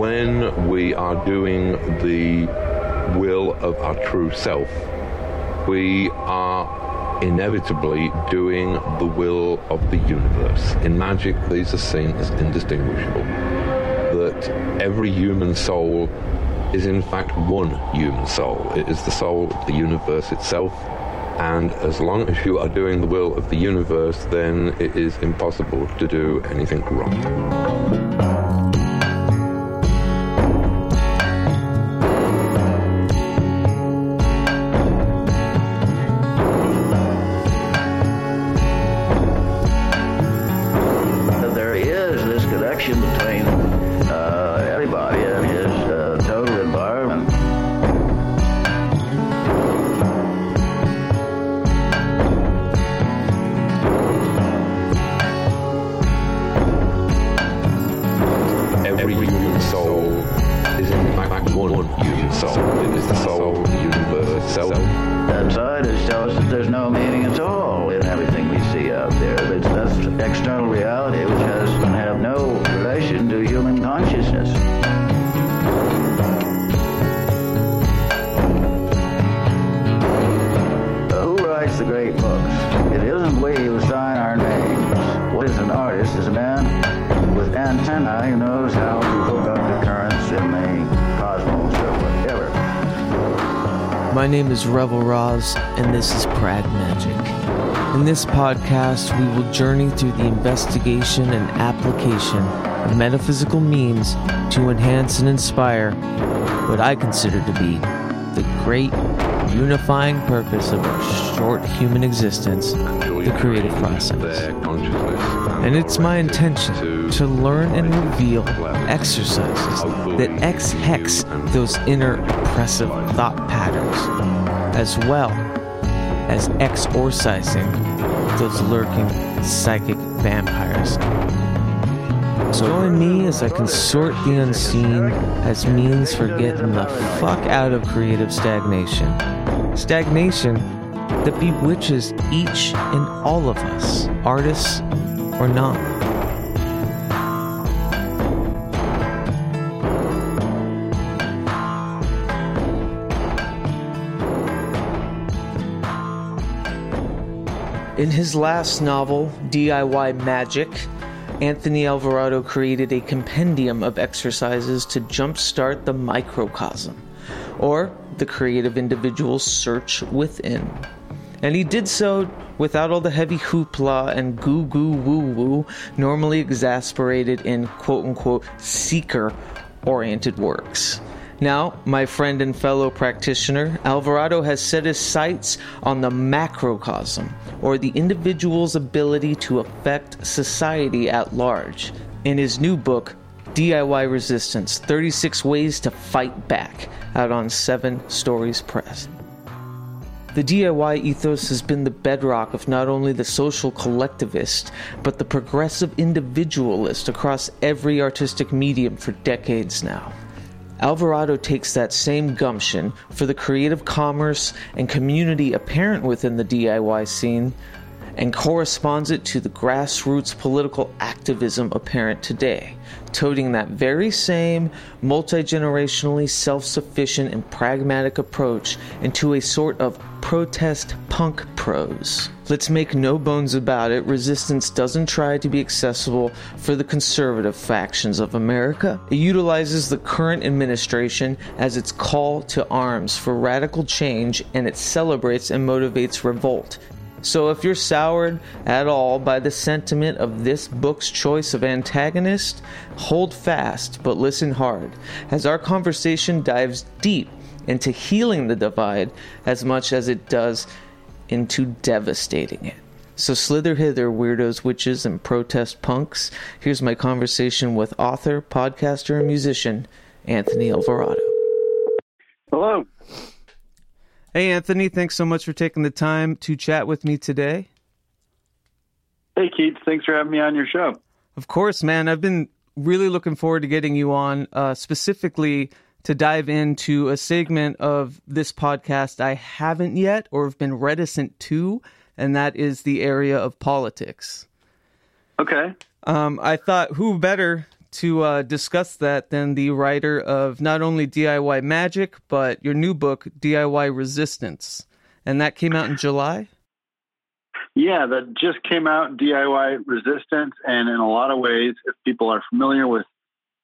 When we are doing the will of our true self, we are inevitably doing the will of the universe. In magic, these are seen as indistinguishable. That every human soul is in fact one human soul. It is the soul of the universe itself. And as long as you are doing the will of the universe, then it is impossible to do anything wrong. And this is Prag Magic. In this podcast, we will journey through the investigation and application of metaphysical means to enhance and inspire what I consider to be the great unifying purpose of our short human existence, the creative process. And it's my intention to learn and reveal exercises that X hex those inner oppressive thought patterns, as well as exorcising those lurking psychic vampires. Join me as I consort the unseen as means for getting the fuck out of creative stagnation. Stagnation that bewitches each and all of us, artists or not. In his last novel, DIY Magic, Anthony Alvarado created a compendium of exercises to jumpstart the microcosm, or the creative individual's search within. And he did so without all the heavy hoopla and goo goo woo woo normally exasperated in quote unquote seeker oriented works. Now, my friend and fellow practitioner, Alvarado has set his sights on the macrocosm, or the individual's ability to affect society at large. In his new book, DIY Resistance 36 Ways to Fight Back, out on Seven Stories Press. The DIY ethos has been the bedrock of not only the social collectivist, but the progressive individualist across every artistic medium for decades now. Alvarado takes that same gumption for the creative commerce and community apparent within the DIY scene and corresponds it to the grassroots political activism apparent today, toting that very same multi generationally self sufficient and pragmatic approach into a sort of protest punk prose. Let's make no bones about it, resistance doesn't try to be accessible for the conservative factions of America. It utilizes the current administration as its call to arms for radical change and it celebrates and motivates revolt. So, if you're soured at all by the sentiment of this book's choice of antagonist, hold fast but listen hard, as our conversation dives deep into healing the divide as much as it does into devastating it. So, slither hither, weirdos, witches, and protest punks. Here's my conversation with author, podcaster, and musician Anthony Alvarado. Hello. Hey, Anthony, thanks so much for taking the time to chat with me today. Hey, Keith. Thanks for having me on your show. Of course, man. I've been really looking forward to getting you on, uh, specifically to dive into a segment of this podcast I haven't yet or have been reticent to, and that is the area of politics. Okay. Um, I thought who better to uh, discuss that than the writer of not only DIY Magic, but your new book, DIY Resistance. And that came out in July? Yeah, that just came out, DIY Resistance. And in a lot of ways, if people are familiar with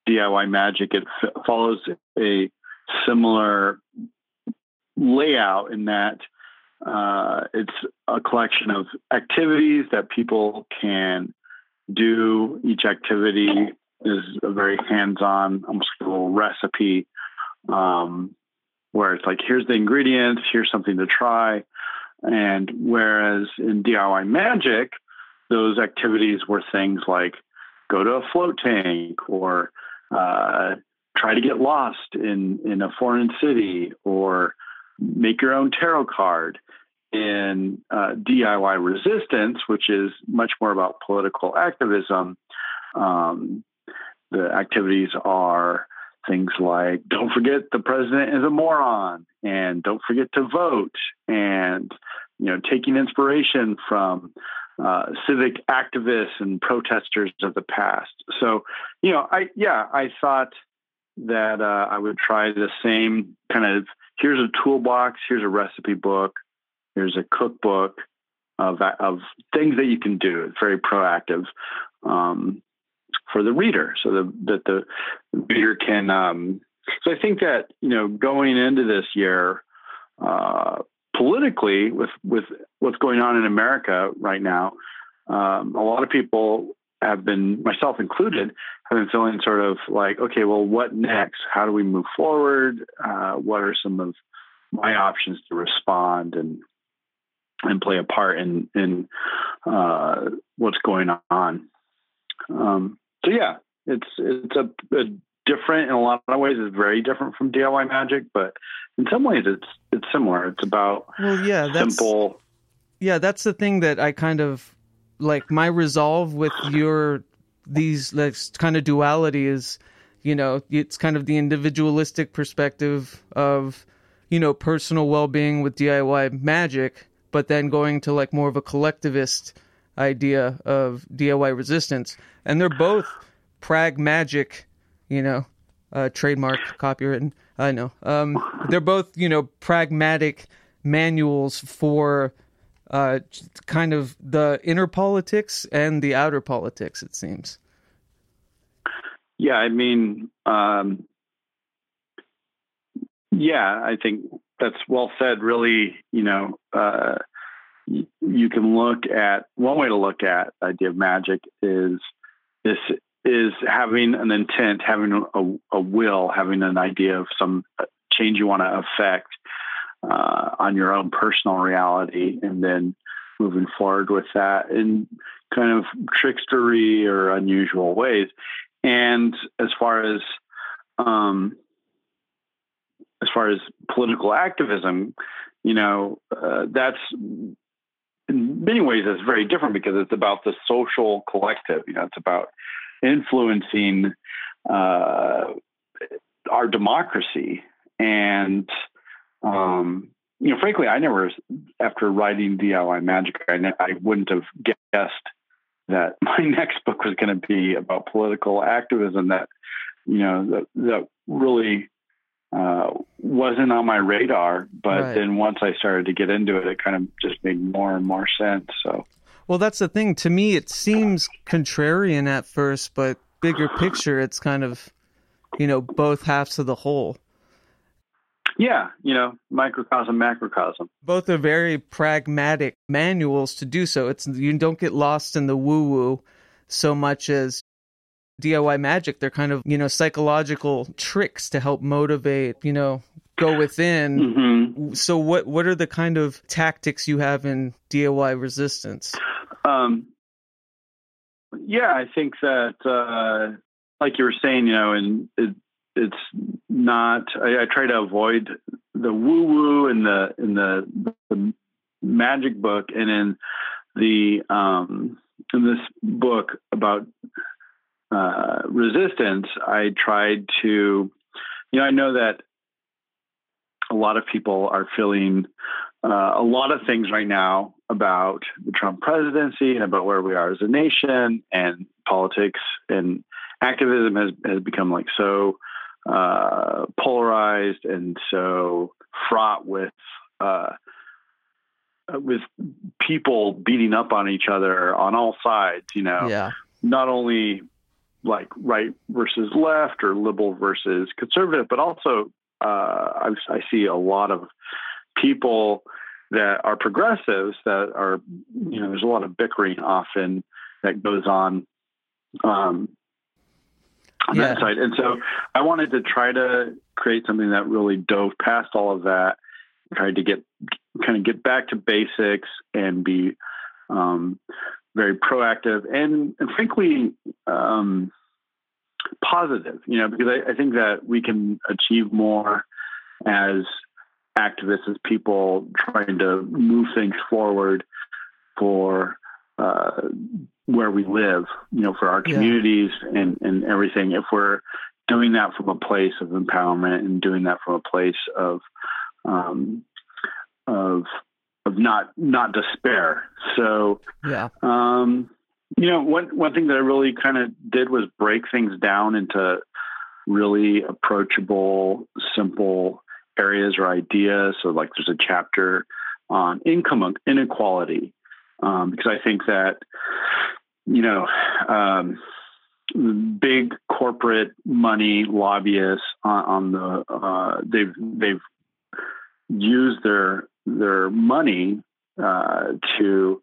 DIY Magic, it f- follows a similar layout in that uh, it's a collection of activities that people can do. Each activity is a very hands-on, almost a little recipe, um, where it's like, here's the ingredients, here's something to try. And whereas in DIY Magic, those activities were things like go to a float tank or uh, try to get lost in in a foreign city or make your own tarot card in uh, DIY resistance, which is much more about political activism. Um, the activities are things like don't forget the president is a moron and don't forget to vote and you know taking inspiration from uh, civic activists and protesters of the past. So you know i yeah i thought that uh, i would try the same kind of here's a toolbox here's a recipe book here's a cookbook of, of things that you can do it's very proactive um, for the reader so the, that the reader can um, so i think that you know going into this year uh, politically with with what's going on in america right now um, a lot of people have been myself included have been feeling sort of like okay well what next? How do we move forward? Uh, what are some of my options to respond and and play a part in in uh, what's going on? Um, so yeah, it's it's a, a, different in a lot of ways. It's very different from DIY Magic, but in some ways it's it's similar. It's about well, yeah, that's, simple. Yeah, that's the thing that I kind of like. My resolve with your these like kind of duality is, you know, it's kind of the individualistic perspective of, you know, personal well being with DIY Magic, but then going to like more of a collectivist idea of DIY resistance, and they're both pragmatic, you know, uh, trademark copywritten. I know. Um, they're both you know pragmatic manuals for uh, kind of the inner politics and the outer politics. It seems. Yeah, I mean, um, yeah, I think that's well said. Really, you know, uh, you can look at one way to look at idea of magic is this is having an intent, having a, a will, having an idea of some change you want to affect uh, on your own personal reality, and then moving forward with that in kind of trickstery or unusual ways. And as far as um, as far as political activism, you know, uh, that's in many ways it's very different because it's about the social collective. You know, it's about influencing uh, our democracy and um, you know, frankly, I never, after writing DIY Magic, I, ne- I wouldn't have guessed that my next book was going to be about political activism. That you know, that, that really uh, wasn't on my radar. But right. then once I started to get into it, it kind of just made more and more sense. So, well, that's the thing. To me, it seems contrarian at first, but bigger picture, it's kind of you know both halves of the whole. Yeah, you know, microcosm, macrocosm. Both are very pragmatic manuals to do so. It's you don't get lost in the woo woo so much as DIY magic, they're kind of, you know, psychological tricks to help motivate, you know, go within. Mm-hmm. So what what are the kind of tactics you have in DIY resistance? Um yeah, I think that uh like you were saying, you know, and it, it's not I, I, try to avoid the woo woo and the in the, the magic book and in the um in this book about uh, resistance, I tried to, you know, I know that a lot of people are feeling uh, a lot of things right now about the Trump presidency and about where we are as a nation and politics and activism has has become like so uh, polarized and so fraught with uh, with people beating up on each other on all sides. You know, Yeah. not only like right versus left or liberal versus conservative, but also uh, I, I see a lot of people that are progressives that are, you know, there's a lot of bickering often that goes on um, on that side. And so I wanted to try to create something that really dove past all of that, tried to get kind of get back to basics and be um, very proactive and, and frankly um, positive, you know, because I, I think that we can achieve more as activists, as people trying to move things forward for uh, where we live, you know, for our Yeah. communities and, and everything. If we're doing that from a place of empowerment and doing that from a place of um, of of not not despair. So Yeah. um, you know, one one thing that I really kind of did was break things down into really approachable, simple areas or ideas. So, like, there's a chapter on income inequality um, because I think that you know. Um, big corporate money lobbyists on, on the uh, they've they've used their their money uh, to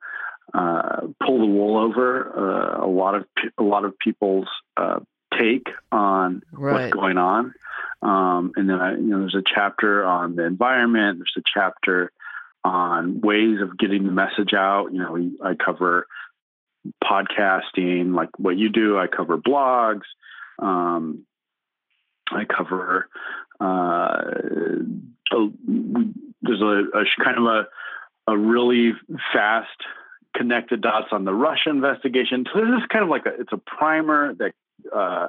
uh, pull the wool over uh, a lot of a lot of people's uh, take on Right. what's going on. Um, and then I, you know, there's a chapter on the environment. There's a chapter on ways of getting the message out. You know, we, I cover podcasting, like what you do. I cover blogs. Um, I cover. Uh, a, there's a, a kind of a a really fast connected dots on the Russia investigation. So this is kind of like a it's a primer that uh,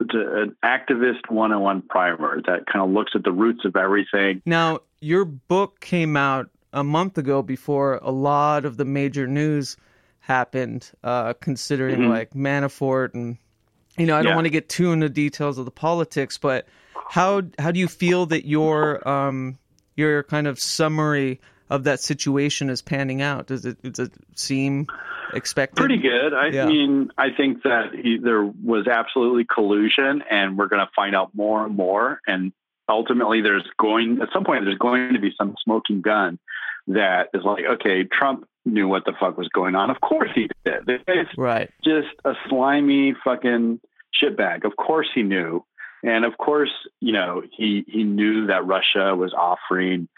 it's a, an activist 101 primer that kind of looks at the roots of everything. Now, your book came out a month ago before a lot of the major news happened, uh, considering Mhm. like Manafort and you know, I don't Yeah. want to get too into details of the politics, but how how do you feel that your um your kind of summary of that situation is panning out? Does it does it seem expected? Pretty good. I Yeah. mean, I think that he, there was absolutely collusion, and we're going to find out more and more. And ultimately, there's going at some point there's going to be some smoking gun that is like, okay, Trump knew what the fuck was going on. Of course he did. Guy's Right. just a slimy fucking shitbag. Of course he knew. And of course, you know, he he knew that Russia was offering,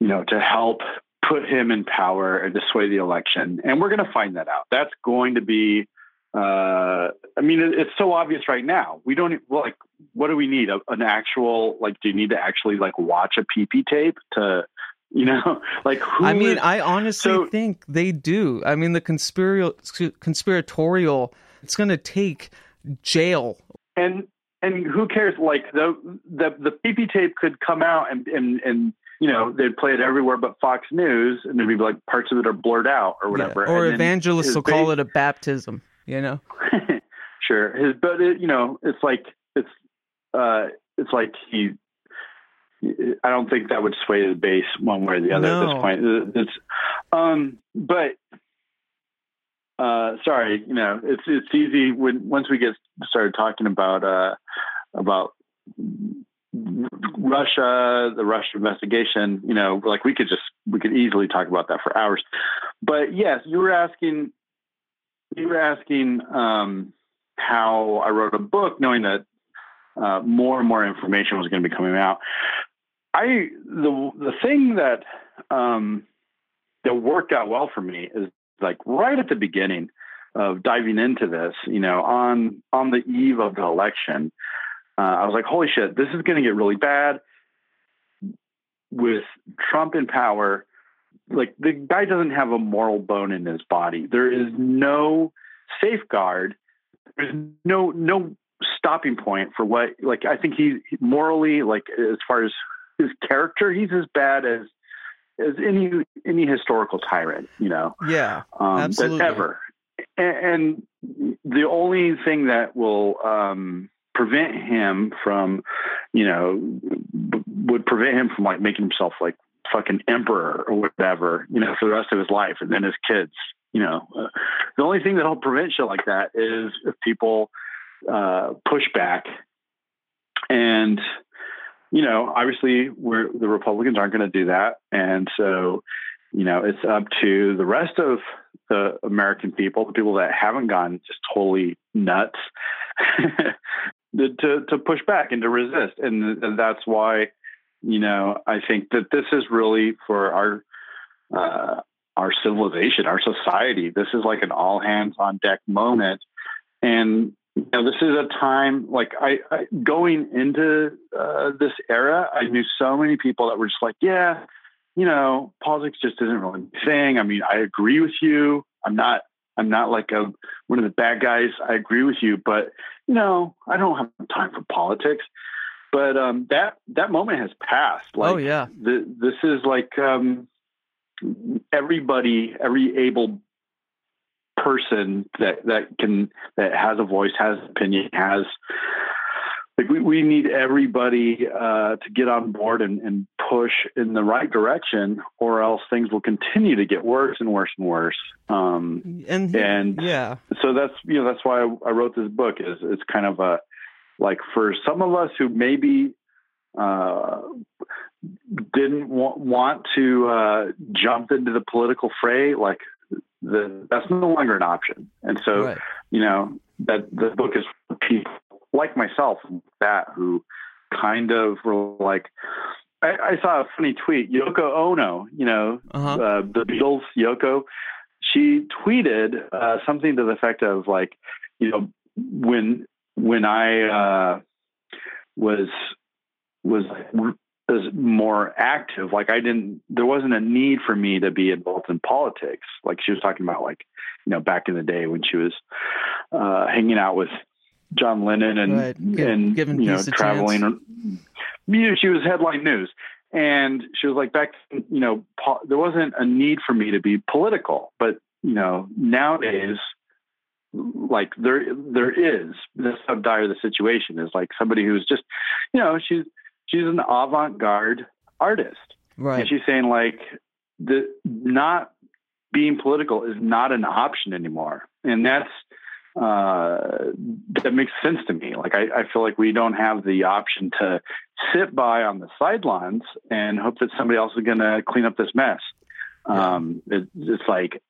you know, to help put him in power and to sway the election. And we're going to find that out. That's going to be uh I mean it, it's so obvious right now. We don't like what do we need? A, an actual like do you need to actually like watch a PP tape to you know, like who I mean, is- I honestly so- think they do. I mean, the conspiratorial, conspiratorial it's going to take jail. and and who cares? Like the the the PP tape could come out and and and you know they'd play it everywhere but Fox News, and there'd be like parts of it are blurred out or whatever. Yeah. Or And evangelists will call it a baptism, you know? sure. His but it, you know it's like it's uh it's like he. I don't think that would sway the base one way or the other at this point. It's um, but uh, sorry, you know, it's it's easy when once we get started talking about uh, about Russia, the Russia investigation. You know, like we could just we could easily talk about that for hours. But yes, you were asking you were asking um, how I wrote a book, knowing that uh, more and more information was going to be coming out. I the the thing that um, that worked out well for me is like right at the beginning of diving into this, you know, on on the eve of the election, uh, I was like, "Holy shit, this is going to get really bad." With Trump in power, like the guy doesn't have a moral bone in his body. There is no safeguard. There's no no stopping point for what. Like I think he morally, like as far as his character, he's as bad as as any any historical tyrant. You know Yeah. um, Absolutely. that ever. and, and the only thing that will um, prevent him from, you know, b- would prevent him from like making himself like fucking emperor or whatever, you know, for the rest of his life, and then his kids. You know, uh, the only thing that'll prevent shit like that is if people uh, push back and you know, obviously, we're the Republicans aren't going to do that, and so you know, it's up to the rest of the American people, the people that haven't gone just totally nuts, to to push back and to resist, and, and that's why you know I think that this is really for our uh, our civilization, our society. This is like an all hands on deck moment, and you know, this is a time like I, I going into uh, this era. I knew so many people that were just like, yeah, you know, politics just isn't really a thing. I mean, I agree with you. I'm not. I'm not like a one of the bad guys. I agree with you, but you know, I don't have time for politics. But um, that that moment has passed. Like, oh yeah, the, this is like um, everybody, every able person that that can that has a voice, has opinion, has like we, we need everybody uh, to get on board and, and push in the right direction, or else things will continue to get worse and worse and worse. Um, and and yeah, so that's you know that's why I, I wrote this book. Is it's kind of a like for some of us who maybe uh, didn't want, want to uh, jump into the political fray, like the, that's no longer an option. And so, Right. you know, that the book is for people like myself that who kind of were like, I, I saw a funny tweet. Yoko Ono, you know, Uh-huh. uh, the Beatles, Yoko, she tweeted uh, something to the effect of like, you know, when when I uh, was was was more active, like I didn't, there wasn't a need for me to be involved in politics. Like she was talking about, like you know, back in the day when she was uh, hanging out with John Lennon and Right. Give- and giving you know traveling. chance. You know, she was headline news, and she was like, back, you know, po- there wasn't a need for me to be political, but you know, nowadays, like there, there is. That's how dire the situation is. Like somebody who's just, you know, she's she's an avant-garde artist, right. and she's saying like the not being political is not an option anymore, and that's uh, that makes sense to me. Like I, I feel like we don't have the option to sit by on the sidelines and hope that somebody else is going to clean up this mess. Um, it, it's like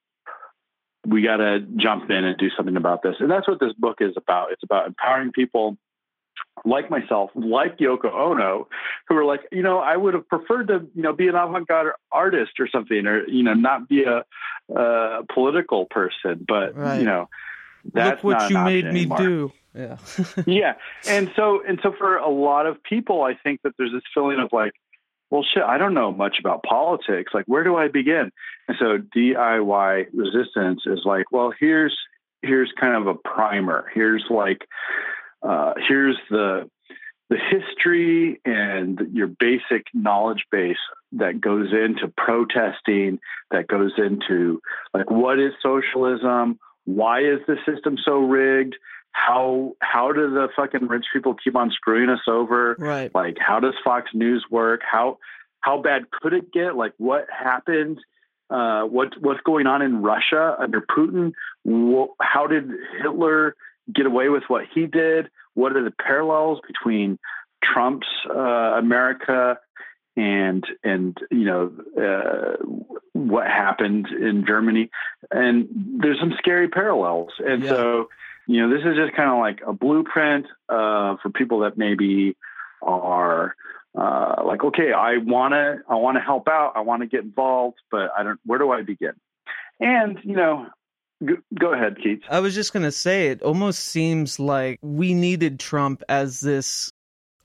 we got to jump in and do something about this, and that's what this book is about. It's about empowering people like myself, like Yoko Ono, who are like, you know, I would have preferred to, you know, be an avant-garde artist or something, or you know, not be a, a political person. But Right. you know, that's Look what you made me anymore. do. Yeah. yeah, and so and so for a lot of people, I think that there's this feeling of like, well, shit, I don't know much about politics. Like, where do I begin? And so DIY resistance is like, well, here's here's kind of a primer. Here's like, uh, here's the the history and your basic knowledge base that goes into protesting, that goes into like what is socialism, why is the system so rigged, how how do the fucking rich people keep on screwing us over, right. like how does Fox News work, how how bad could it get, like what happened, uh, what what's going on in Russia under Putin, how did Hitler get away with what he did? What are the parallels between Trump's uh, America and and you know uh, what happened in Germany? And there's some scary parallels. And Yeah. so you know this is just kind of like a blueprint uh, for people that maybe are uh, like, okay, I want to I want to help out, I want to get involved, but I don't. Where do I begin? And you know, go, ahead, Keats. I was just going to say it almost seems like we needed Trump as this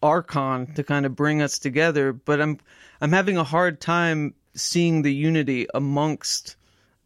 archon to kind of bring us together, but I'm I'm having a hard time seeing the unity amongst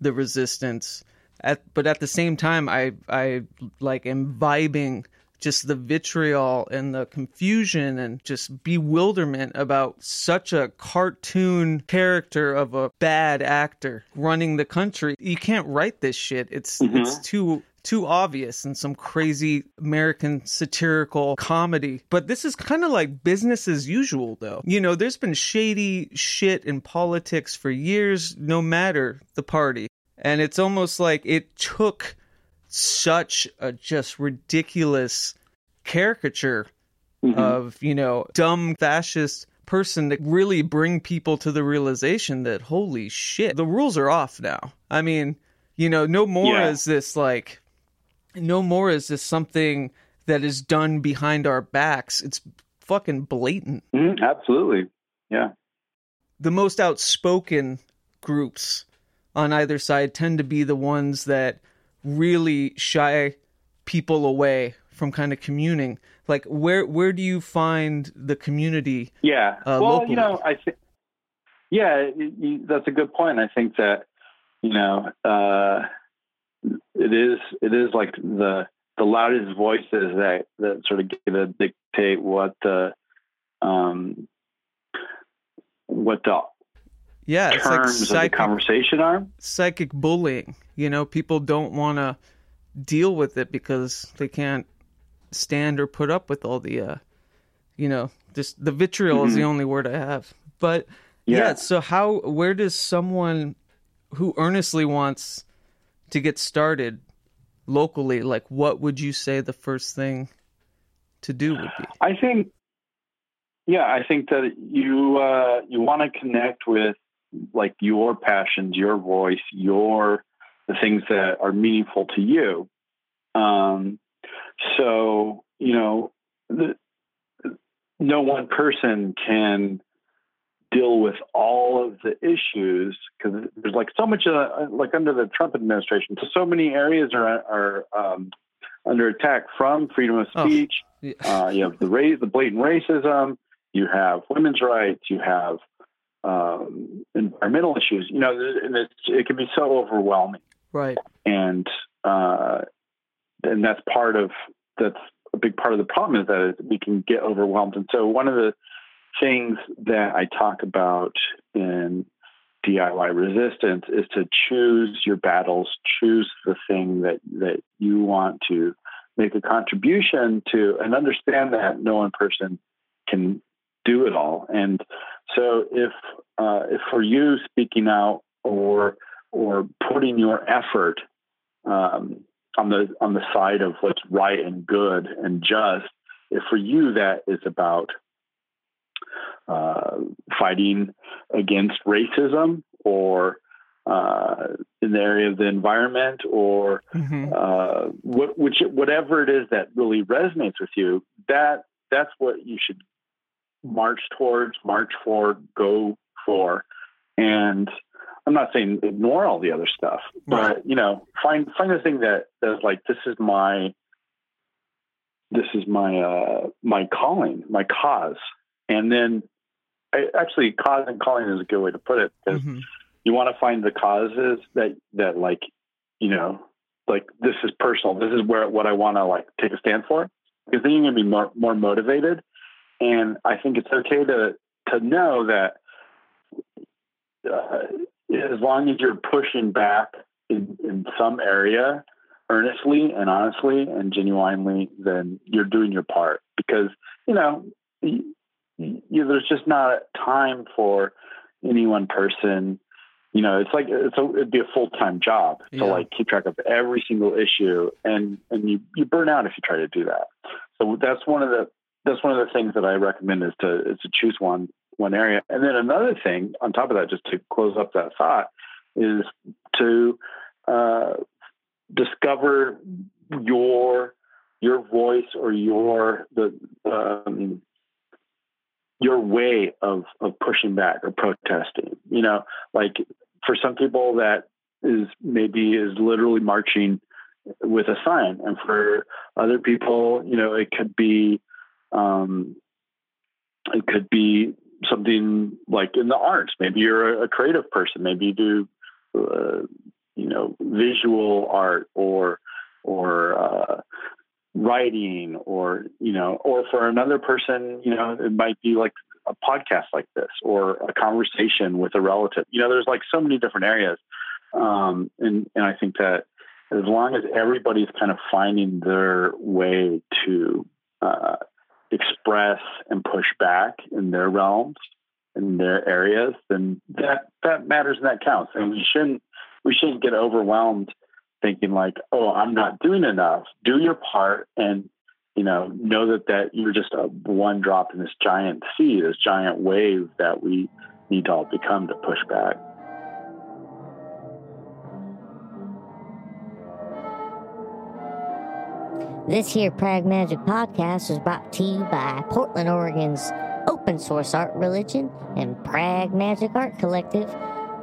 the resistance. At but at the same time I I like am vibing just the vitriol and the confusion and just bewilderment about such a cartoon character of a bad actor running the country. You can't write this shit. It's Mhm. it's too too obvious in some crazy American satirical comedy. But this is kind of like business as usual, though. You know, there's been shady shit in politics for years, no matter the party. And it's almost like it took such a just ridiculous caricature Mm-hmm. of, you know, dumb fascist person to really bring people to the realization that holy shit, the rules are off now. I mean, you know, no more Yeah. is this like no more is this something that is done behind our backs. It's fucking blatant. Mhm, absolutely. Yeah. The most outspoken groups on either side tend to be the ones that really shy people away from kind of communing. Like where where do you find the community? Yeah. Uh, well, locally. you know, I think, yeah, that's a good point. I think that, you know, uh, it is, it is like the, the loudest voices that, that sort of get to dictate what the, um, what the Yeah, it's like terms of the psychic conversation are. psychic bullying. You know, people don't want to deal with it because they can't stand or put up with all the, uh, you know, just the vitriol is the only word I have. But yeah. Mm-hmm. Yeah. so how, where does someone who earnestly wants to get started locally, like, what would you say the first thing to do would be? I think, yeah, I think that you uh, you want to connect with like your passions, your voice, your the things that are meaningful to you. Um, so you know, the, no one person can deal with all of the issues because there's like so much uh, like under the Trump administration, so so many areas are are um, under attack from freedom of Oh. speech. Yeah. Uh, you have the race, the blatant racism. You have women's rights. You have um, environmental issues. You know, and it's, it can be so overwhelming, Right. and uh, and that's part of that's a big part of the problem is that we can get overwhelmed. And so one of the things that I talk about in DIY resistance is to choose your battles, choose the thing that that you want to make a contribution to, and understand that no one person can do it all. And so, if uh, if for you speaking out or or putting your effort um, on the on the side of what's right and good and just, if for you that is about uh, fighting against racism or uh, in the area of the environment or hmm uh, what, which whatever it is that really resonates with you, that that's what you should march towards, march for, go for, and I'm not saying ignore all the other stuff, Right. but you know, find find the thing that that's like this is my this is my uh, my calling, my cause, and then I, actually, cause and calling is a good way to put it because hmm you want to find the causes that that like you know like this is personal this is where what i want to like take a stand for. Because then you're going to be more more motivated. And i think it's okay to to know that uh, as long as you're pushing back in, in some area earnestly and honestly and genuinely then you're doing your part. Because you know y- y- there's just not time for any one person you know, it's like it's a, it'd be a full time job to Yeah. like keep track of every single issue, and and you you burn out if you try to do that. So that's one of the that's one of the things that I recommend is to is to choose one one area, and then another thing on top of that, just to close up that thought, is to uh, discover your your voice or your the um, your way of of pushing back or protesting. You know, like for some people that is maybe is literally marching with a sign, and for other people, you know, it could be um, it could be something like in the arts. Maybe you're a, a creative person. Maybe you do uh, you know visual art or writing or you know or for another person you know it might be like a podcast like this or a conversation with a relative you know there's like so many different areas um, and and I think that as long as everybody's kind of finding their way to uh, express and push back in their realms, in their areas, then that that matters and that counts. And we shouldn't we shouldn't get overwhelmed thinking like, oh, I'm not doing enough. Do your part and you know know that that you're just a one drop in this giant sea, this giant wave that we need to all become to push back. This here Prag Magic podcast is brought to you by Portland, Oregon's open source art religion and Prag Magic Art Collective,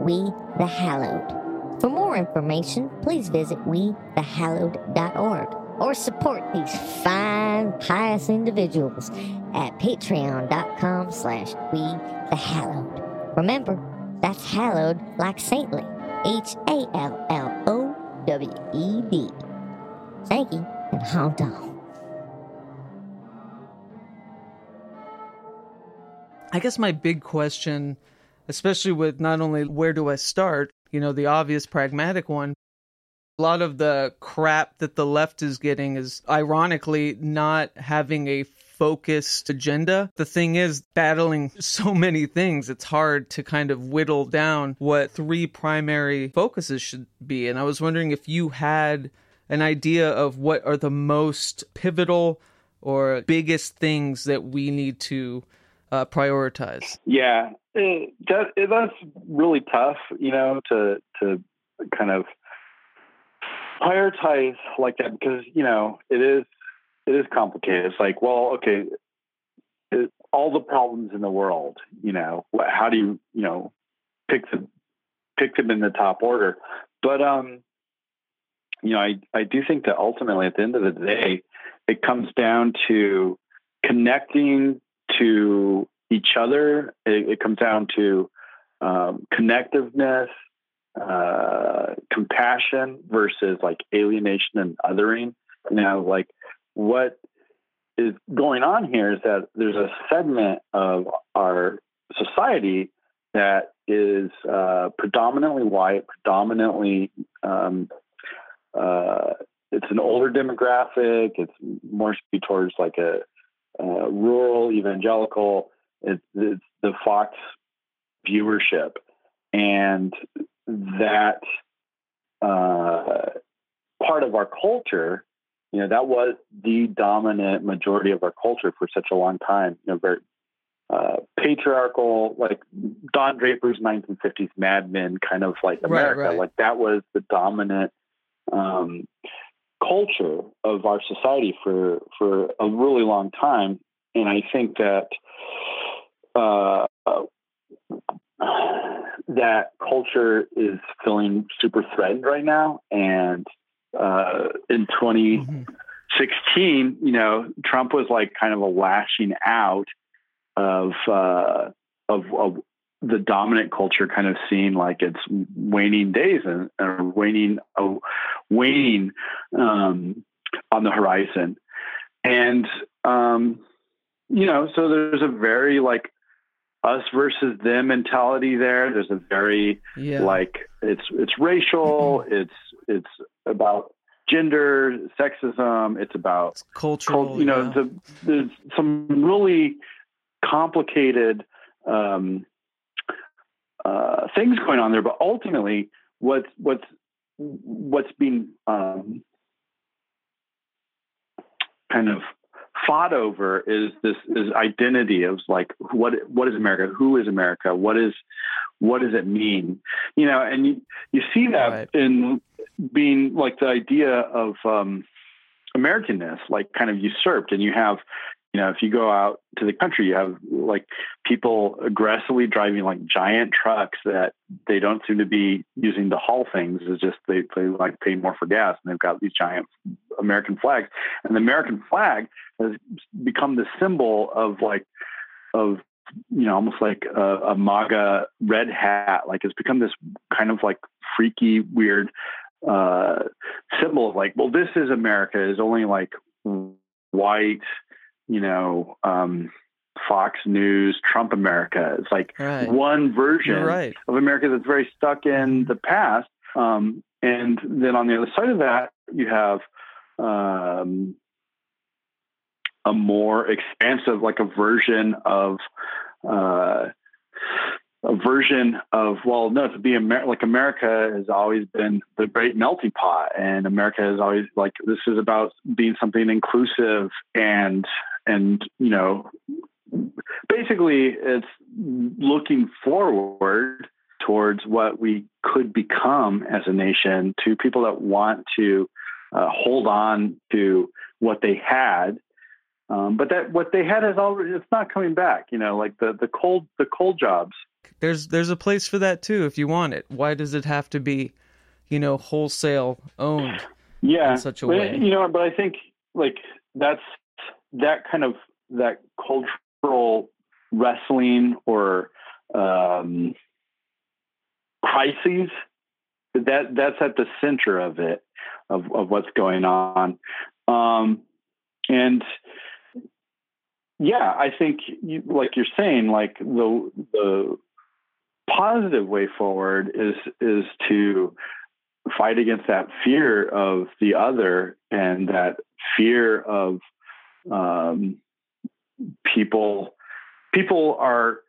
We the Hallowed. For more information, please visit wethehallowed.org or support these fine, pious individuals at patreon.com slash we the hallowed. Remember, that's hallowed like saintly. H A L L O W E D. Thank you and hold on. I guess my big question, especially with not only where do I start, you know, the obvious pragmatic one, a lot of the crap that the left is getting is ironically not having a focused agenda. The thing is, battling so many things, it's hard to kind of whittle down what three primary focuses should be. And I was wondering if you had an idea of what are the most pivotal or biggest things that we need to uh, prioritize? Yeah, that's really tough, you know, to to kind of prioritize like that because you know it is it is complicated. It's like, well, okay, it, all the problems in the world, you know, how do you you know pick them pick them in the top order? But um, you know, I, I do think that ultimately at the end of the day, it comes down to connecting to each other. It, it comes down to um, connectiveness, uh, compassion versus like alienation and othering. Now, like what is going on here is that there's a segment of our society that is uh, predominantly white, predominantly um, uh, it's an older demographic. It's more towards like a, a rural evangelical. It's, it's the Fox viewership, and that uh, part of our culture, you know, that was the dominant majority of our culture for such a long time. You know, very uh, patriarchal, like Don Draper's 1950s Mad Men kind of like America. Right, right. Like that was the dominant um, culture of our society for for a really long time, and I think that uh, that culture is feeling super threatened right now. And uh, in 2016, mm-hmm. you know, Trump was like kind of a lashing out of uh, of, of the dominant culture kind of seeing like it's waning days and or waning uh, waning um, on the horizon and um, you know so there's a very like us versus them mentality there there's a very yeah. like it's it's racial mm-hmm. it's it's about gender sexism it's about it's cultural you know yeah. the, there's some really complicated um, uh, things going on there, but ultimately, what's what's what's being um, kind of fought over is this is identity of like what what is America? Who is America? What is what does it mean? You know, and you, you see that right. in being like the idea of um, Americanness, like kind of usurped, and you have you know, if you go out to the country, you have like people aggressively driving like giant trucks that they don't seem to be using to haul things. It's just they, they like pay more for gas and they've got these giant American flags. And the American flag has become the symbol of like, of, you know, almost like a, a MAGA red hat. Like it's become this kind of like freaky, weird uh, symbol of like, well, this is America is only like white, you know, um, Fox News, Trump America. It's like right. one version right. of America that's very stuck in mm-hmm. the past. Um, and then on the other side of that, you have um, a more expansive, like a version of uh, a version of well, no, to be Amer- like America has always been the great melting pot, and America has always like this is about being something inclusive and and you know basically it's looking forward towards what we could become as a nation to people that want to uh, hold on to what they had. Um, but that what they had is already it's not coming back you know like the the cold the cold jobs. There's there's a place for that too if you want it. Why does it have to be you know wholesale owned yeah. in such a way? you know but i think like that's that kind of that cultural wrestling or um, crises that that's at the center of it of, of what's going on. Um, and yeah i think you, like you're saying like the the positive way forward is is to fight against that fear of the other and that fear of um, people people are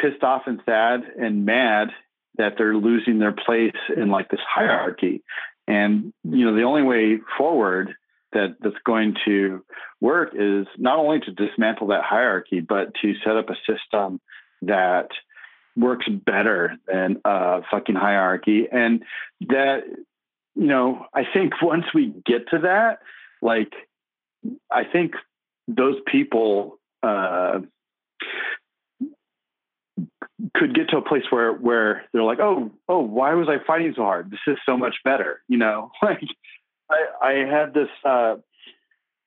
pissed off and sad and mad that they're losing their place in like this hierarchy. And you know the only way forward that that's going to work is not only to dismantle that hierarchy but to set up a system that works better than a fucking hierarchy. And that you know i think once we get to that like i think those people uh, could get to a place where where they're like, oh, oh, why was I fighting so hard? This is so much better, you know. Like I, I had this uh,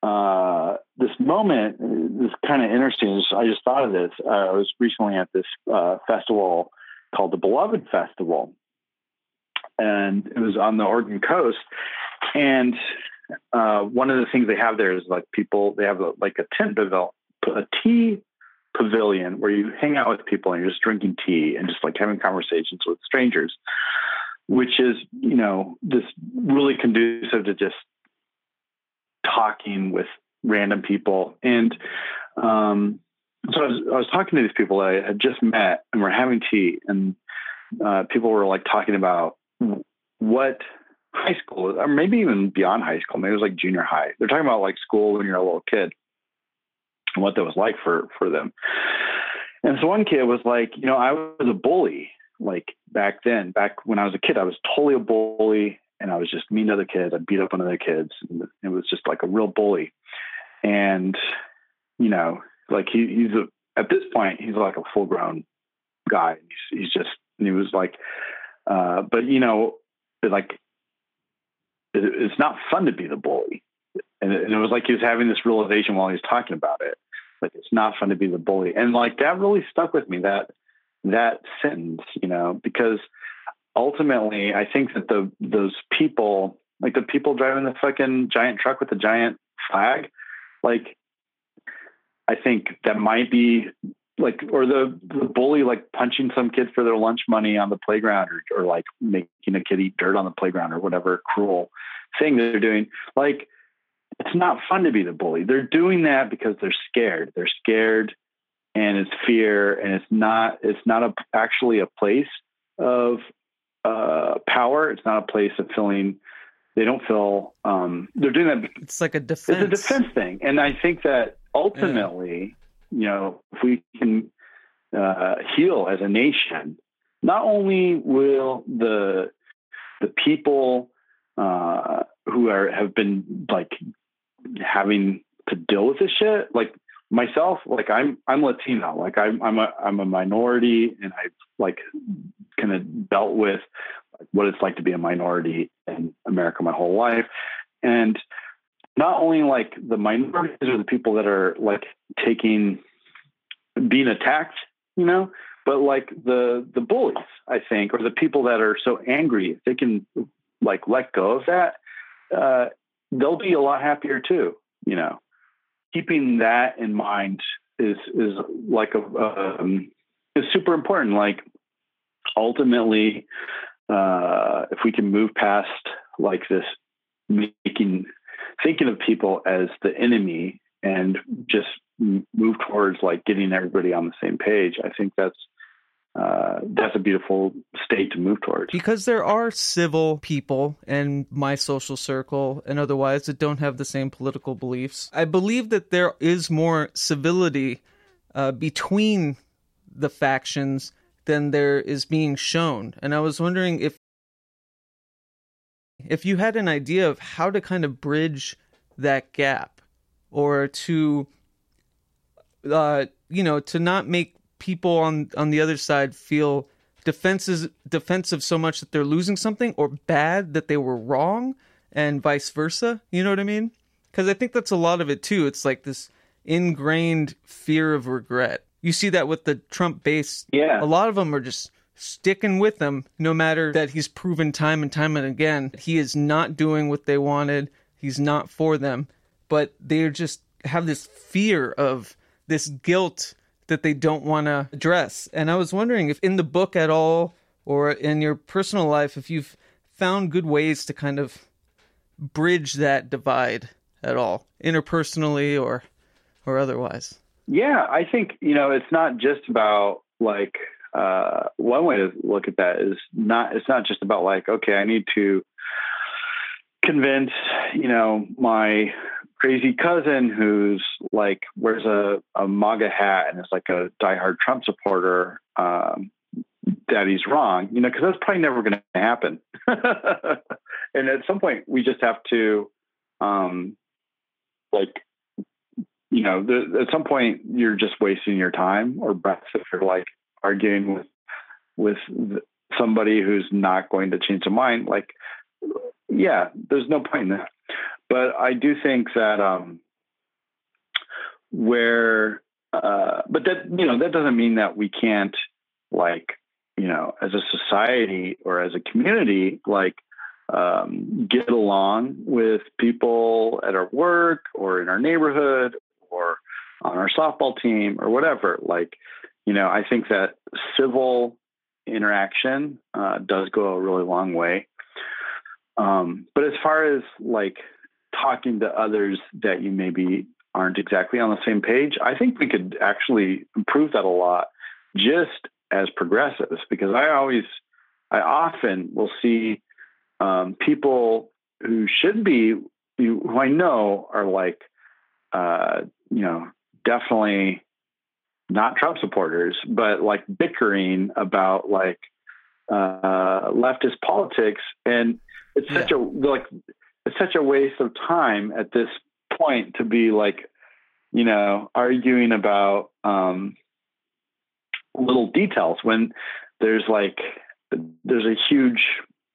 uh, this moment, this kind of interesting. I just thought of this. Uh, I was recently at this uh, festival called the Beloved Festival, and it was on the Oregon coast. And uh, one of the things they have there is like people they have a, like a tent pavilion, a tea pavilion where you hang out with people and you're just drinking tea and just like having conversations with strangers, which is you know just really conducive to just talking with random people and. Um, so I was, I was talking to these people I had just met and we're having tea and uh, people were like talking about what high school, or maybe even beyond high school. Maybe it was like junior high. They're talking about like school when you're a little kid and what that was like for for them. And so one kid was like, you know, I was a bully like back then. Back when I was a kid, I was totally a bully, and I was just mean to other kids. I beat up on other kids. And it was just like a real bully. And you know, like he, he's a, at this point, he's like a full grown guy. He's, he's just, he was like, uh, but you know, like it's not fun to be the bully. And it, and it, was like he was having this realization while he was talking about it. Like it's not fun to be the bully. And like that really stuck with me that that sentence, you know, because ultimately I think that the those people, like the people driving the fucking giant truck with the giant flag, like I think that might be like or the, the bully like punching some kid for their lunch money on the playground or, or like making a kid eat dirt on the playground or whatever cruel thing they're doing. Like it's not fun to be the bully. They're doing that because they're scared. They're scared and it's fear and it's not it's not a, actually a place of uh, power. It's not a place of feeling they don't feel um, they're doing that it's like a defense it's a defense. thing. And i think that ultimately you know, if we can uh, heal as a nation, not only will the the people uh, who are have been like having to deal with this shit, like myself, like I'm I'm Latino, like I'm I'm a I'm a minority, and I've like kind of dealt with what it's like to be a minority in America my whole life, and not only like the minorities are the people that are like taking being attacked, you know, but like the the bullies, I think, or the people that are so angry, if they can like let go of that, uh, they'll be a lot happier too. You know, keeping that in mind is is like a um, is super important. Like ultimately, uh, if we can move past like this making thinking of people as the enemy and just move towards like getting everybody on the same page, I think that's uh, that's a beautiful state to move towards. Because there are civil people in my social circle and otherwise that don't have the same political beliefs. I believe that there is more civility uh, between the factions than there is being shown. And I was wondering if if you had an idea of how to kind of bridge that gap or to uh, you know to not make people on on the other side feel defenses defensive so much that they're losing something or bad that they were wrong and vice versa you know what i mean? Because i think that's a lot of it too. It's like this ingrained fear of regret. You see that with the trump base yeah. a lot of them are just sticking with him no matter that he's proven time and time and again he is not doing what they wanted he's not for them but they just have this fear of this guilt that they don't want to address. And I was wondering if in the book at all or in your personal life, if you've found good ways to kind of bridge that divide at all, interpersonally or or otherwise. Yeah, I think you know it's not just about like uh, one way to look at that is not it's not just about like okay I need to convince you know my crazy cousin who's like wears a, a MAGA hat and is like a diehard Trump supporter um, that he's wrong, you know, because that's probably never going to happen. and at some point, we just have to, um, like, you know, the, at some point, you're just wasting your time or breath if you're like arguing with with somebody who's not going to change their mind. Like, yeah, there's no point in that. But I do think that um, where, uh, but that you know that doesn't mean that we can't like you know as a society or as a community like um, get along with people at our work or in our neighborhood or on our softball team or whatever. Like, you know, I think that civil interaction uh, does go a really long way. Um, but as far as like talking to others that you maybe aren't exactly on the same page, I think we could actually improve that a lot just as progressives because I always, I often will see um, people who should be, who I know are like, uh, you know, definitely not Trump supporters, but like bickering about like uh, leftist politics. And it's such yeah. a, like, it's such a waste of time at this point to be like, you know, arguing about um, little details when there's like there's a huge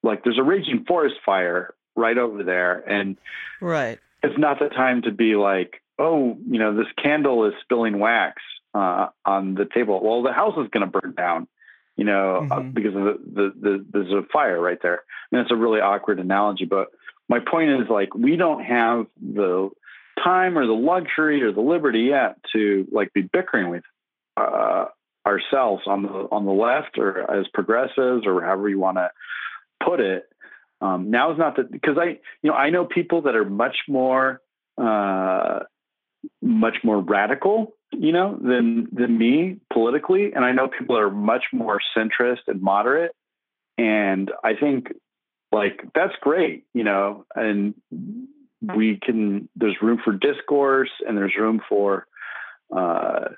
like there's a raging forest fire right over there, and right, it's not the time to be like, oh, you know, this candle is spilling wax uh, on the table. Well, the house is going to burn down you know, uh, mm-hmm. uh, because of the, the, the, there's a fire right there. And it's a really awkward analogy, but my point is like we don't have the time or the luxury or the liberty yet to like be bickering with uh, ourselves on the on the left or as progressives or however you want to put it. Um, now is not that because I you know I know people that are much more uh, much more radical you know than than me politically, and I know people are much more centrist and moderate. And I think like that's great, you know, and we can, there's room for discourse and there's room for, uh,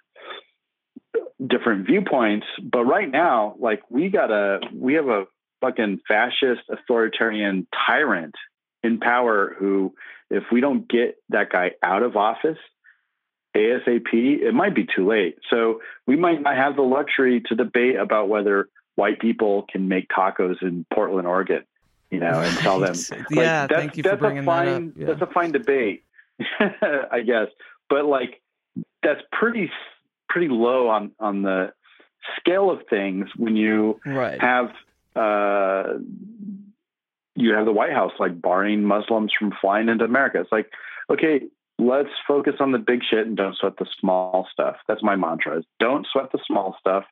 different viewpoints. But right now, like we got a, we have a fucking fascist authoritarian tyrant in power who, if we don't get that guy out of office, ASAP, it might be too late. So we might not have the luxury to debate about whether white people can make tacos in Portland, Oregon you know, and tell them. Like, yeah, thank you for bringing fine, that up. Yeah. That's a fine debate, I guess. But like, that's pretty pretty low on on the scale of things when you right. have uh, you have the White House like barring Muslims from flying into America. It's like, okay, let's focus on the big shit and don't sweat the small stuff. That's my mantra: is don't sweat the small stuff.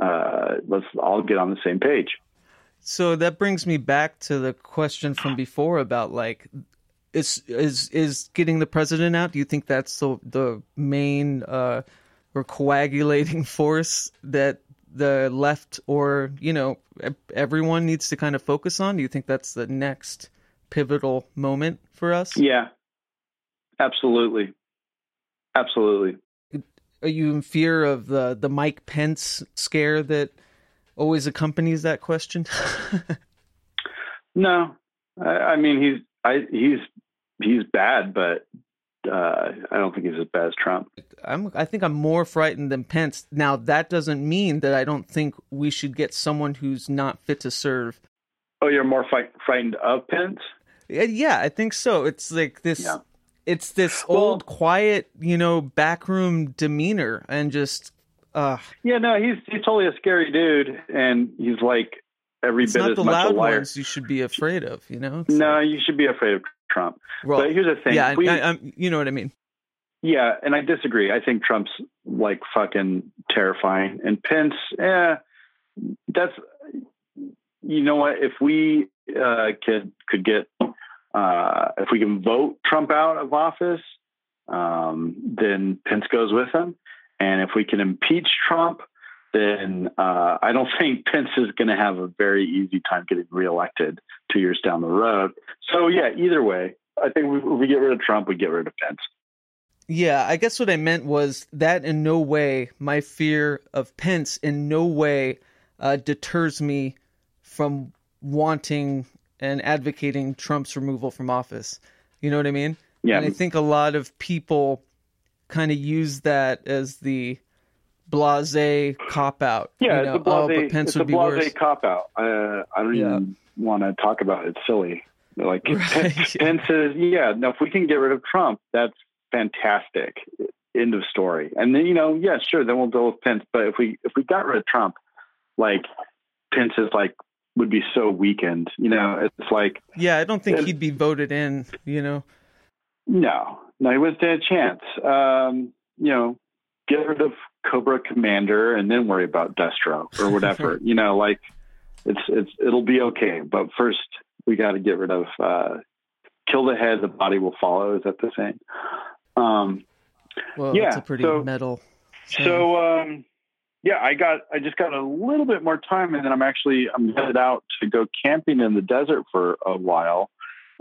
Uh, let's all get on the same page. So that brings me back to the question from before about like is is is getting the president out? Do you think that's the the main uh, or coagulating force that the left or you know everyone needs to kind of focus on? Do you think that's the next pivotal moment for us? Yeah, absolutely, absolutely. Are you in fear of the the Mike Pence scare that always accompanies that question? no, I, I mean he's I, he's he's bad, but uh, I don't think he's as bad as Trump. I'm, I think I'm more frightened than Pence. Now, that doesn't mean that I don't think we should get someone who's not fit to serve. Oh, you're more frightened of Pence? Yeah, I think so. It's like this. Yeah. It's this well, old, quiet, you know, backroom demeanor, and just. Uh, yeah, no, he's he's totally a scary dude, and he's like every bit not as the much loud a liar. ones you should be afraid of. You know. It's no, like... you should be afraid of Trump. Well, but here's the thing. Yeah, we, I, I, you know what I mean. Yeah, and I disagree. I think Trump's like fucking terrifying, and Pence, eh, that's you know what? If we uh, could could get uh, if we can vote Trump out of office, um, then Pence goes with him, and if we can impeach Trump, then uh, I don't think Pence is going to have a very easy time getting reelected two years down the road. So yeah, either way, I think if we get rid of Trump, we get rid of Pence. Yeah, I guess what I meant was that in no way my fear of Pence in no way uh, deters me from wanting and advocating Trump's removal from office. You know what I mean? Yeah. And I think a lot of people kind of use that as the blase cop out. Yeah, you know, it's a blase, oh, but Pence it's would a be blase worse. cop out. Uh, I don't Yeah. even want to talk about it. It's silly. Like Right, Pence, says, yeah, no, if we can get rid of Trump, that's fantastic. End of story. And then you know, yeah, sure, then we'll deal with Pence. But if we if we got rid of Trump, like Pence is like would be so weakened. You know, it's like Yeah, I don't think And- he'd be voted in. You know. no, no, he wouldn't stand a chance. Um, you know, get rid of Cobra Commander and then worry about Destro or whatever. you know, like it's it's it'll be okay. But first, we got to get rid of uh, kill the head, the body will follow. Is that the saying? Um, Well, Yeah, that's a pretty so- metal. saying. so um, yeah, I got I just got a little bit more time, and then I'm actually I'm headed out to go camping in the desert for a while,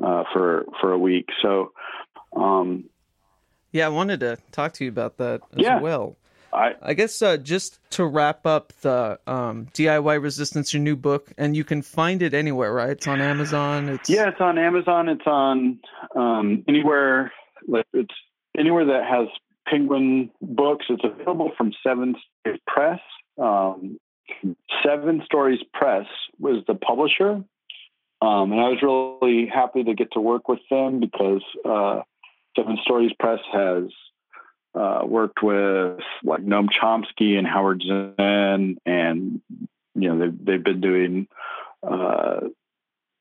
uh, for for a week. So. Um, yeah, I wanted to talk to you about that as Yeah. well. I I guess uh, just to wrap up the um, DIY Resistance, your new book, and you can find it anywhere, right? It's on Amazon. It's Yeah, it's on Amazon. It's on um, anywhere. Like it's anywhere that has Penguin books. It's available from Seven Stories Press. Um, Seven Stories Press was the publisher, um, and I was really happy to get to work with them because uh, Seven Stories Press has uh, worked with like Noam Chomsky and Howard Zinn, and you know they've they've been doing. Uh,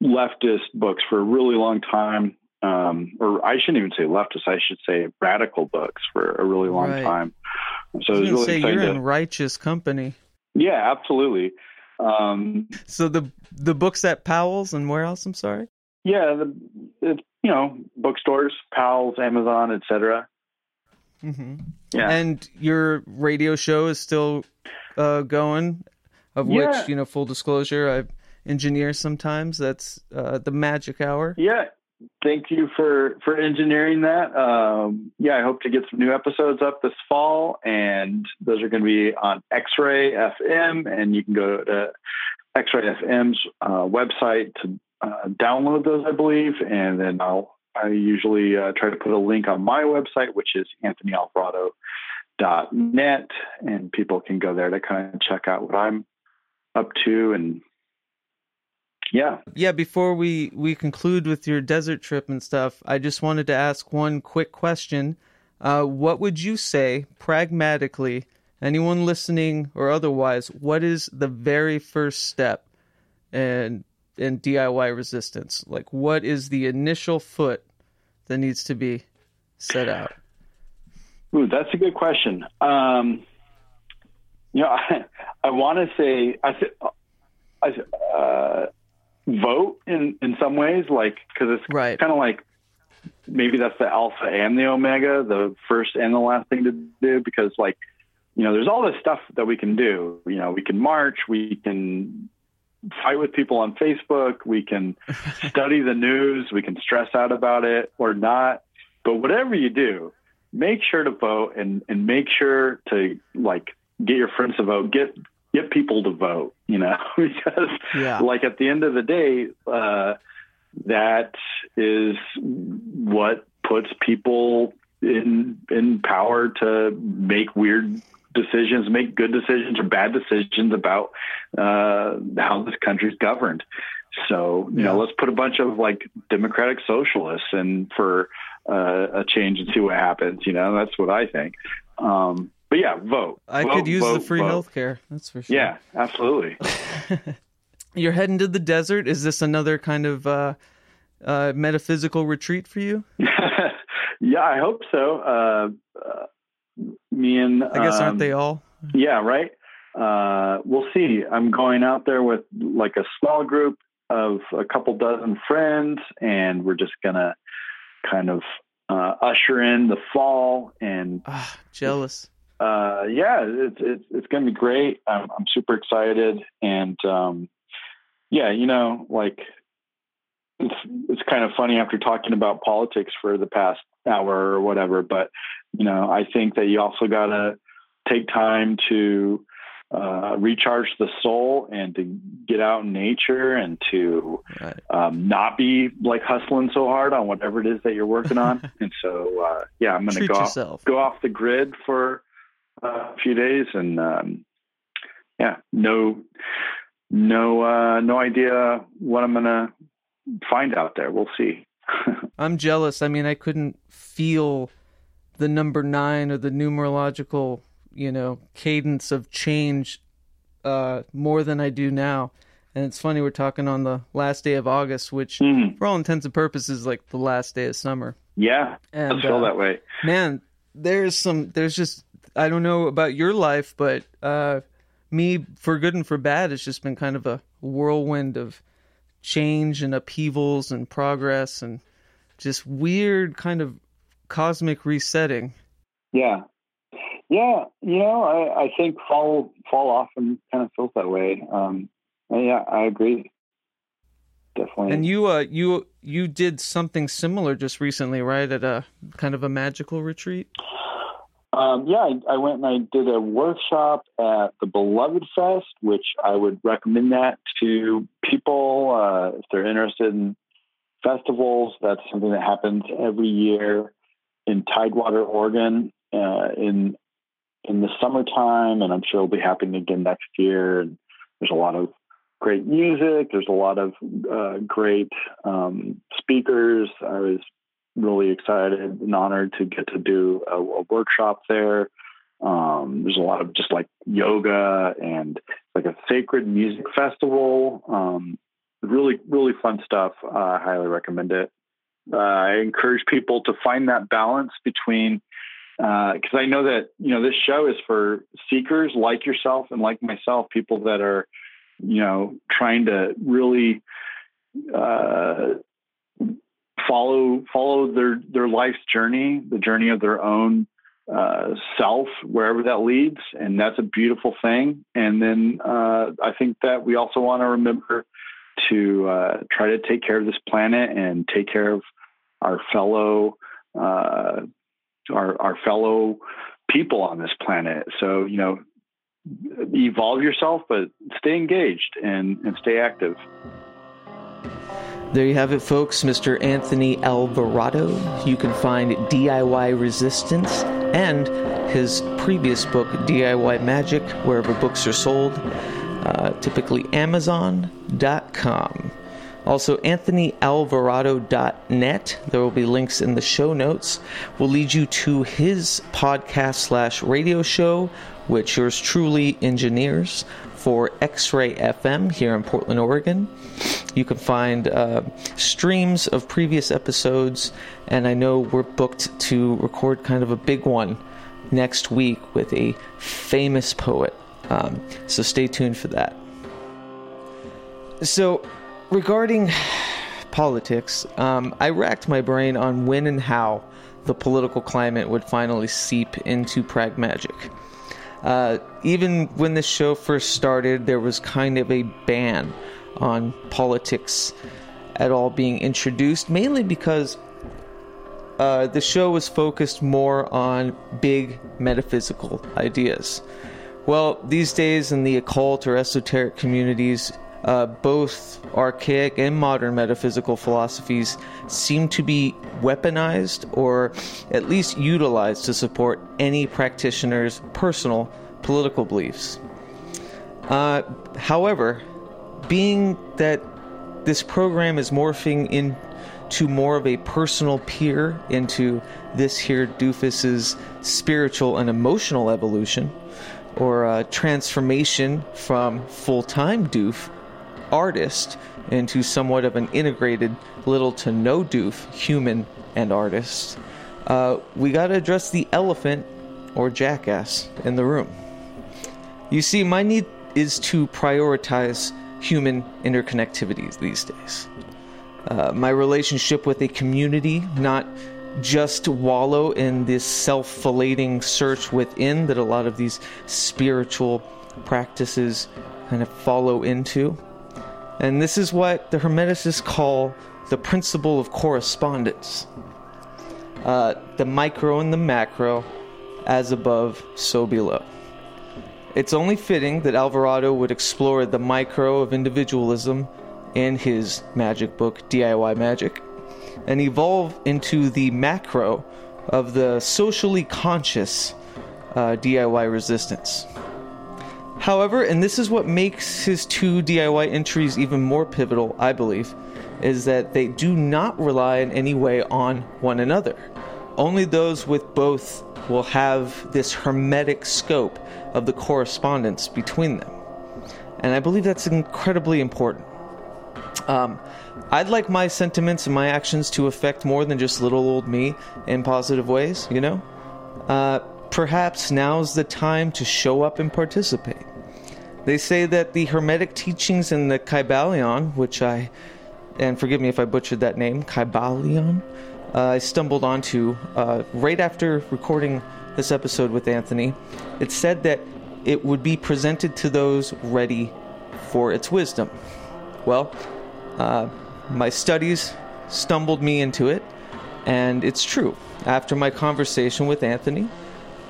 leftist books for a really long time. Um, or I shouldn't even say leftist. I should say radical books for a really long Right. time. So it was really say exciting. you're To, in righteous company. yeah, absolutely. Um, So the the books at Powell's and where else? I'm sorry. yeah, the, it's you know bookstores, Powell's, Amazon, etc. hmm Yeah. And your radio show is still uh, going, of Yeah. which you know, full disclosure, I engineer sometimes. That's uh, the Magic Hour. Yeah. Thank you for for engineering that. Um, yeah, I hope to get some new episodes up this fall, and those are going to be on X-Ray FM, and you can go to X-Ray FM's uh, website to uh, download those, I believe, and then I'll I usually uh, try to put a link on my website, which is anthonyalvarado.net, and people can go there to kind of check out what I'm up to and yeah Yeah, before we we conclude with your desert trip and stuff, I just wanted to ask one quick question. Uh, what would you say, pragmatically, anyone listening or otherwise, what is the very first step in in DIY resistance? Like, what is the initial foot that needs to be set out? Ooh, that's a good question. Um, you know, I, I want to say I, th- I, uh, vote in in some ways, like because it's Right. kind of like maybe that's the alpha and the omega, the first and the last thing to do, because like you know, there's all this stuff that we can do. You know, we can march, we can fight with people on Facebook, we can study the news, we can stress out about it or not. But whatever you do, make sure to vote and and make sure to like get your friends to vote, get get people to vote. You know, because Yeah. like at the end of the day, uh, that is what puts people in in power to make weird decisions, make good decisions or bad decisions about uh, how this country's governed. So you know, let's put a bunch of like democratic socialists in for uh, a change and see what happens. You know, that's what I think. Um, but yeah, vote. I Vote, could use the free vote. health care. That's for sure. Yeah, absolutely. You're heading to the desert. Is this another kind of uh, uh, metaphysical retreat for you? yeah, I hope so. Uh, uh, me and I guess aren't um, they all? Yeah, right. Uh, we'll see. I'm going out there with like a small group of a couple dozen friends, and we're just gonna kind of uh, usher in the fall. And Ah, jealous. Uh, yeah, it's it's it's gonna be great. I'm I'm super excited, and um, yeah, you know, like it's it's kind of funny after talking about politics for the past hour or whatever, but you know, I think that you also gotta take time to uh, recharge the soul and to get out in nature and to Right. um, not be like hustling so hard on whatever it is that you're working on. and so, uh, yeah, I'm going to go off, go off the grid for a few days and um, yeah, no, no, uh, no idea what I'm to find out there. We'll see. I'm jealous. I mean, I couldn't feel the number nine or the numerological, you know, cadence of change uh, more than I do now. And it's funny we're talking on the last day of August, which, Mhm. for all intents and purposes, is like the last day of summer. Yeah, And I feel uh, that way. man there's some there's just i don't know about your life but uh me for good and for bad it's just been kind of a whirlwind of change and upheavals and progress and just weird kind of cosmic resetting Yeah. Yeah. You know, I, I think fall fall often kind of feels that way. Um, yeah, I agree. Definitely. and you uh you you did something similar just recently right at a kind of a magical retreat Um, yeah, I, I went and I did a workshop at the Beloved Fest, which I would recommend that to people uh, if they're interested in festivals. That's something that happens every year in Tidewater, Oregon, uh, in in the summertime, and I'm sure it'll be happening again next year. And there's a lot of great music. There's a lot of uh, great um, speakers. I was really excited and honored to get to do a, a workshop there. Um, there's a lot of just like yoga and like a sacred music festival. Um, really, really fun stuff. Uh, I highly recommend it. Uh, I encourage people to find that balance between, because I know that you know this show is for seekers like yourself and like myself, people that are, you know, trying to really uh, follow follow their their life's journey, the journey of their own uh, self, wherever that leads, and that's a beautiful thing. And then uh, I think that we also want to remember to uh, try to take care of this planet and take care of our fellow uh, our our fellow people on this planet. So you know, evolve yourself, but stay engaged and and stay active. There you have it, folks. Mr. Anthony Alvarado. You can find DIY Resistance and his previous book, DIY Magic, wherever books are sold, uh, typically Amazon.com. Also, AnthonyAlvarado.net. There will be links in the show notes. Will lead you to his podcast slash radio show, which yours truly engineers for X Ray FM here in Portland, Oregon. You can find uh, streams of previous episodes, and I know we're booked to record kind of a big one next week with a famous poet. Um, so stay tuned for that. so, regarding politics, um, I racked my brain on when and how the political climate would finally seep into Prag Magic. Uh, even when the show first started, there was kind of a ban on politics at all being introduced, mainly because uh, the show was focused more on big metaphysical ideas. Well, these days in the occult or esoteric communities, uh, both archaic and modern metaphysical philosophies seem to be weaponized or at least utilized to support any practitioner's personal political beliefs. Uh, however, being that this program is morphing into more of a personal peer into this here doofus's spiritual and emotional evolution, or a transformation from full-time doof artist into somewhat of an integrated little to no doof human and artist, uh, we got to address the elephant or jackass in the room. You see, my need is to prioritize human interconnectivity these days. Uh, my relationship with a community, not just wallow in this self filleting search within that a lot of these spiritual practices kind of follow into. And this is what the Hermeticists call the principle of correspondence. Uh, the micro and the macro, as above, so below. It's only fitting that Alvarado would explore the micro of individualism in his magic book, DIY Magic, and evolve into the macro of the socially conscious uh, DIY resistance. However, and this is what makes his two DIY entries even more pivotal, I believe, is that they do not rely in any way on one another. Only those with both will have this hermetic scope of the correspondence between them. And I believe that's incredibly important. Um, I'd like my sentiments and my actions to affect more than just little old me in positive ways, you know? Uh, perhaps now's the time to show up and participate. They say that the Hermetic teachings in the Kybalion, which I, and forgive me if I butchered that name, Kybalion, uh, I stumbled onto uh, right after recording this episode with Anthony. It said that it would be presented to those ready for its wisdom. Well, uh, my studies stumbled me into it, and it's true. After my conversation with Anthony,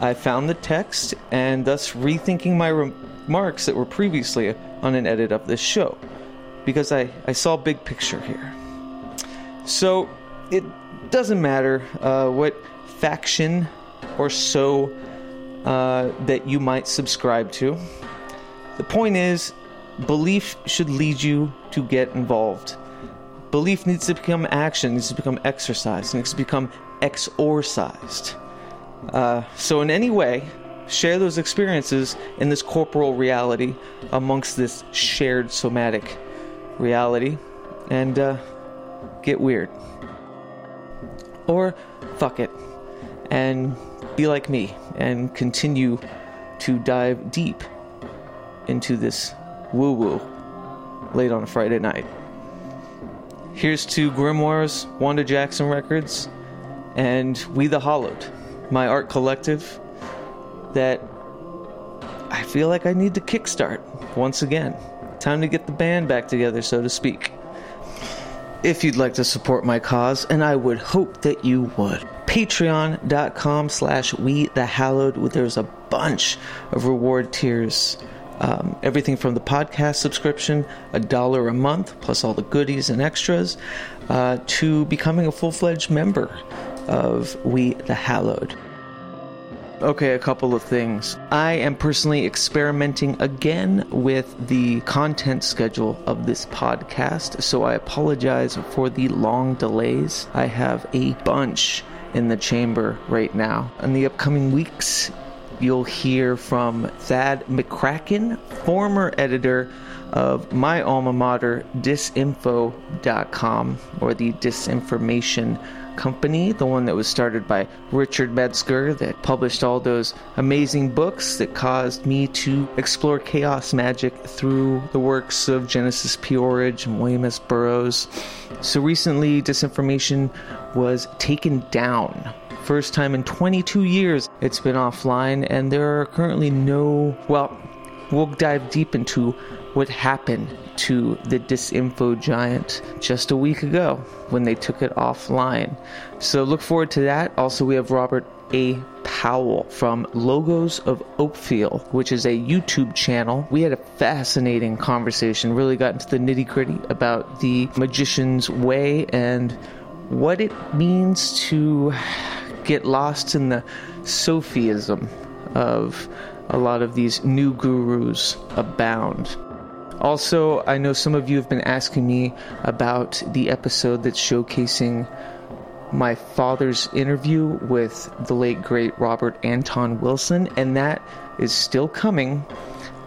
I found the text and thus rethinking my remarks that were previously on an edit of this show because I, I saw big picture here. So it doesn't matter uh, what faction or so uh, that you might subscribe to. The point is, belief should lead you to get involved. Belief needs to become action, needs to become exercise, needs to become exorcised. Uh, so, in any way, share those experiences in this corporal reality amongst this shared somatic reality and uh, get weird. Or fuck it and be like me and continue to dive deep into this woo woo late on a Friday night. Here's to Grimoires, Wanda Jackson Records, and We the Hollowed, my art collective that I feel like I need to kickstart once again. Time to get the band back together, so to speak. If you'd like to support my cause, and I would hope that you would, patreon.com slash we the hallowed there's a bunch of reward tiers um, everything from the podcast subscription a dollar a month plus all the goodies and extras uh, to becoming a full-fledged member of we the hallowed Okay, a couple of things. I am personally experimenting again with the content schedule of this podcast, so I apologize for the long delays. I have a bunch in the chamber right now. In the upcoming weeks, you'll hear from Thad McCracken, former editor of my alma mater, disinfo.com, or the disinformation company, the one that was started by Richard Metzger, that published all those amazing books that caused me to explore chaos magic through the works of Genesis P-Orridge and William S. Burroughs. So recently, Disinformation was taken down first time in 22 years it's been offline, and there are currently no. Well, we'll dive deep into what happened to the disinfo giant just a week ago when they took it offline. So look forward to that. Also, we have Robert A. Powell from Logos of Oakfield, which is a YouTube channel. We had a fascinating conversation, really got into the nitty gritty about the magician's way and what it means to get lost in the Sophism of a lot of these new gurus abound. Also, I know some of you have been asking me about the episode that's showcasing my father's interview with the late great Robert Anton Wilson, and that is still coming.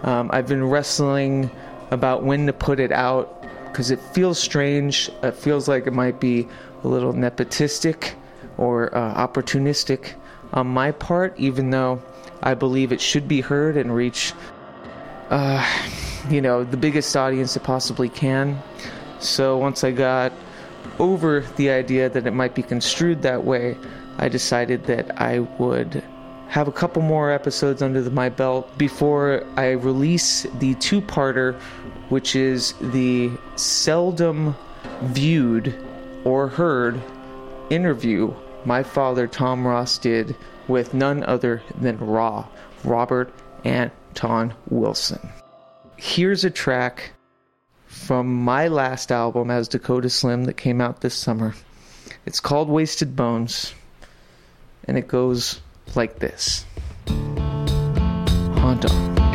Um, I've been wrestling about when to put it out because it feels strange. It feels like it might be a little nepotistic or uh, opportunistic on my part, even though I believe it should be heard and reach, uh, you know, the biggest audience it possibly can. So once I got over the idea that it might be construed that way, I decided that I would have a couple more episodes under the, my belt before I release the two parter, which is the seldom viewed or heard interview my father Tom Ross did with none other than Raw, Robert Anton Wilson. Here's a track from my last album as Dakota Slim that came out this summer. It's called Wasted Bones, and it goes like this. Honda. Wasted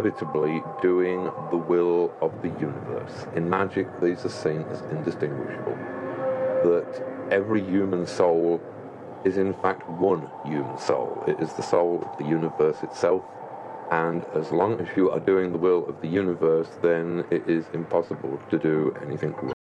inevitably doing the will of the universe. In magic, these are seen as indistinguishable. That every human soul is in fact one human soul. It is the soul of the universe itself. And as long as you are doing the will of the universe, then it is impossible to do anything wrong.